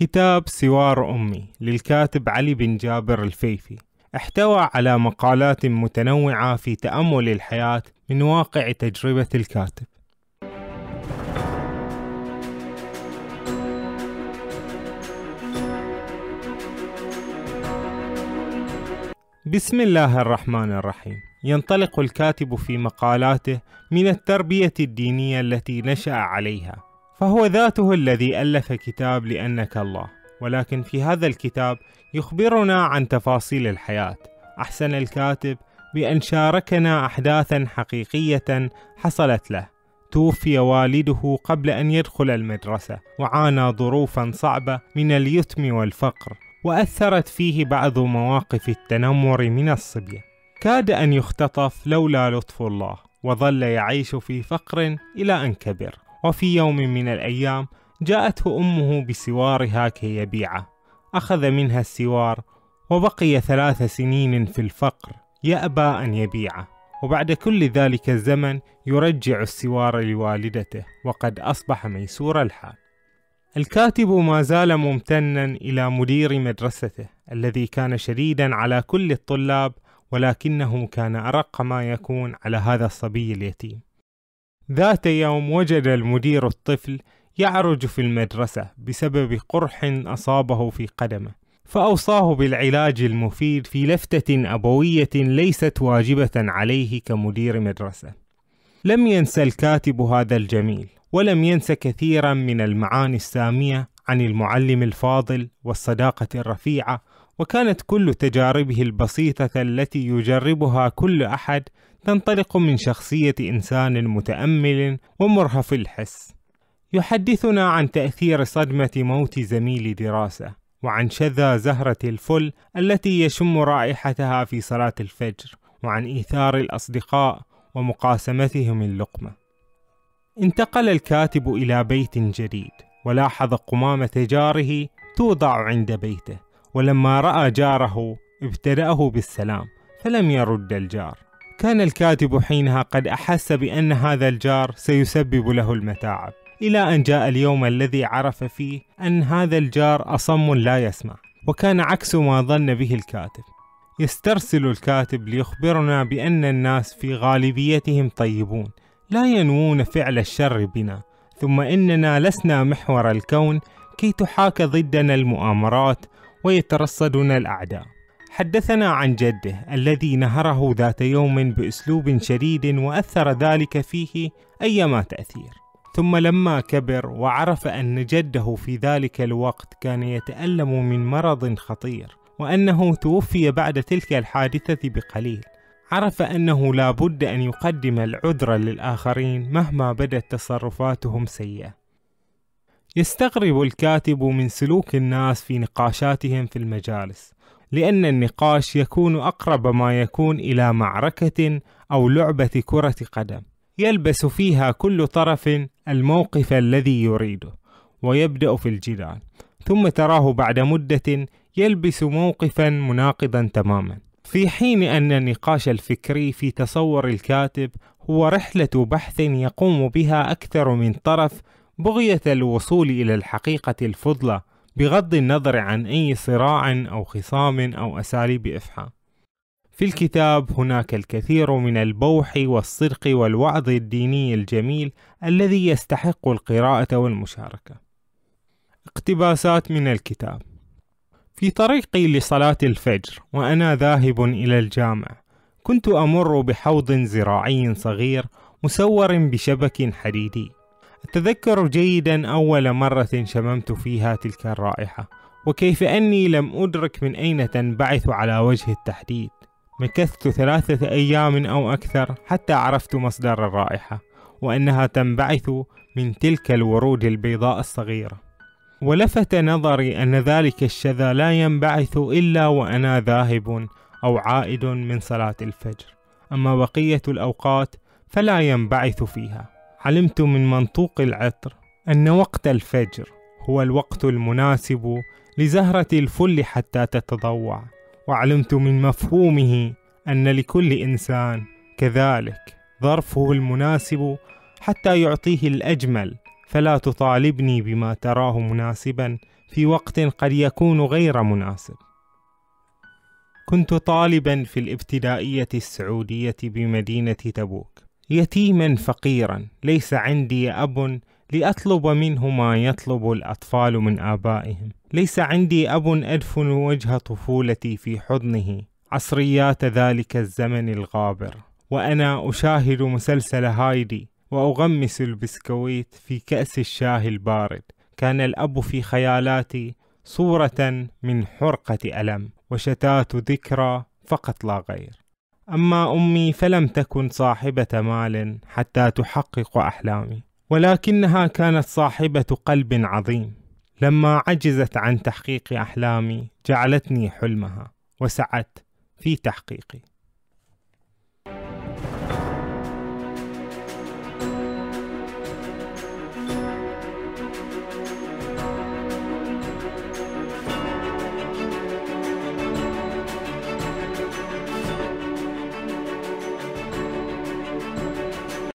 كتاب سوار أمي للكاتب علي بن جابر الفيفي. احتوى على مقالات متنوعة في تأمل الحياة من واقع تجربة الكاتب. بسم الله الرحمن الرحيم. ينطلق الكاتب في مقالاته من التربية الدينية التي نشأ عليها. فهو ذاته الذي ألف كتاب لأنك الله ولكن في هذا الكتاب يخبرنا عن تفاصيل الحياة. أحسن الكاتب بأن شاركنا أحداثا حقيقية حصلت له. توفي والده قبل أن يدخل المدرسة وعانى ظروفا صعبة من اليتم والفقر وأثرت فيه بعض مواقف التنمر من الصبية كاد أن يختطف لولا لطف الله وظل يعيش في فقر إلى أن كبر. وفي يوم من الأيام جاءته أمه بسوارها كي يبيعه أخذ منها السوار وبقي ثلاث سنين في الفقر يأبى أن يبيعه وبعد كل ذلك الزمن يرجع السوار لوالدته وقد أصبح ميسور الحال. الكاتب ما زال ممتنا إلى مدير مدرسته الذي كان شديدا على كل الطلاب ولكنه كان أرق ما يكون على هذا الصبي اليتيم. ذات يوم وجد المدير الطفل يعرج في المدرسة بسبب قرح أصابه في قدمه فأوصاه بالعلاج المفيد في لفتة أبوية ليست واجبة عليه كمدير مدرسة. لم ينس الكاتب هذا الجميل ولم ينس كثيرا من المعاني السامية عن المعلم الفاضل والصداقة الرفيعة وكانت كل تجاربه البسيطة التي يجربها كل أحد تنطلق من شخصية إنسان متأمل ومرهف الحس. يحدثنا عن تأثير صدمة موت زميل دراسة وعن شذا زهرة الفل التي يشم رائحتها في صلاة الفجر وعن إيثار الأصدقاء ومقاسمتهم اللقمة. انتقل الكاتب إلى بيت جديد ولاحظ قمامة جاره توضع عند بيته ولما رأى جاره ابتدأه بالسلام فلم يرد الجار. كان الكاتب حينها قد أحس بأن هذا الجار سيسبب له المتاعب إلى أن جاء اليوم الذي عرف فيه أن هذا الجار أصم لا يسمع وكان عكس ما ظن به الكاتب. يسترسل الكاتب ليخبرنا بأن الناس في غالبيتهم طيبون لا ينوون فعل الشر بنا ثم إننا لسنا محور الكون كي تحاك ضدنا المؤامرات ويترصدنا الأعداء. حدثنا عن جده الذي نهره ذات يوم بأسلوب شديد وأثر ذلك فيه أيما تأثير. ثم لما كبر وعرف أن جده في ذلك الوقت كان يتألم من مرض خطير وأنه توفي بعد تلك الحادثة بقليل. عرف أنه لا بد أن يقدم العذر للآخرين مهما بدت تصرفاتهم سيئة. يستغرب الكاتب من سلوك الناس في نقاشاتهم في المجالس لأن النقاش يكون أقرب ما يكون إلى معركة أو لعبة كرة قدم. يلبس فيها كل طرف الموقف الذي يريده ويبدأ في الجدال. ثم تراه بعد مدة يلبس موقفا مناقضا تماما. في حين أن النقاش الفكري في تصور الكاتب هو رحلة بحث يقوم بها أكثر من طرف بغية الوصول إلى الحقيقة الفضلى بغض النظر عن أي صراع أو خصام أو أساليب إفحام. في الكتاب هناك الكثير من البوح والصدق والوعظ الديني الجميل الذي يستحق القراءة والمشاركة. اقتباسات من الكتاب في طريقي لصلاة الفجر وأنا ذاهب إلى الجامع كنت أمر بحوض زراعي صغير مسور بشبك حديدي أتذكر جيدا أول مرة شممت فيها تلك الرائحة وكيف أني لم أدرك من أين تنبعث على وجه التحديد. مكثت ثلاثة أيام أو أكثر حتى عرفت مصدر الرائحة وأنها تنبعث من تلك الورود البيضاء الصغيرة. ولفت نظري أن ذلك الشذا لا ينبعث إلا وأنا ذاهب أو عائد من صلاة الفجر. أما بقية الأوقات فلا ينبعث فيها. علمت من منطوق العطر أن وقت الفجر هو الوقت المناسب لزهرة الفل حتى تتضوع وعلمت من مفهومه أن لكل إنسان كذلك ظرفه المناسب حتى يعطيه الأجمل فلا تطالبني بما تراه مناسبا في وقت قد يكون غير مناسب. كنت طالبا في الابتدائية السعودية بمدينة تبوك. يتيما فقيرا. ليس عندي أب لأطلب منه ما يطلب الأطفال من آبائهم. ليس عندي أب أدفن وجه طفولتي في حضنه. عصريات ذلك الزمن الغابر. وأنا أشاهد مسلسل هايدي وأغمس البسكويت في كأس الشاي البارد. كان الأب في خيالاتي صورة من حرقة ألم. وشتات ذكرى فقط لا غير. أما أمي فلم تكن صاحبة مال حتى تحقق أحلامي ولكنها كانت صاحبة قلب عظيم. لما عجزت عن تحقيق أحلامي جعلتني حلمها وسعت في تحقيقي.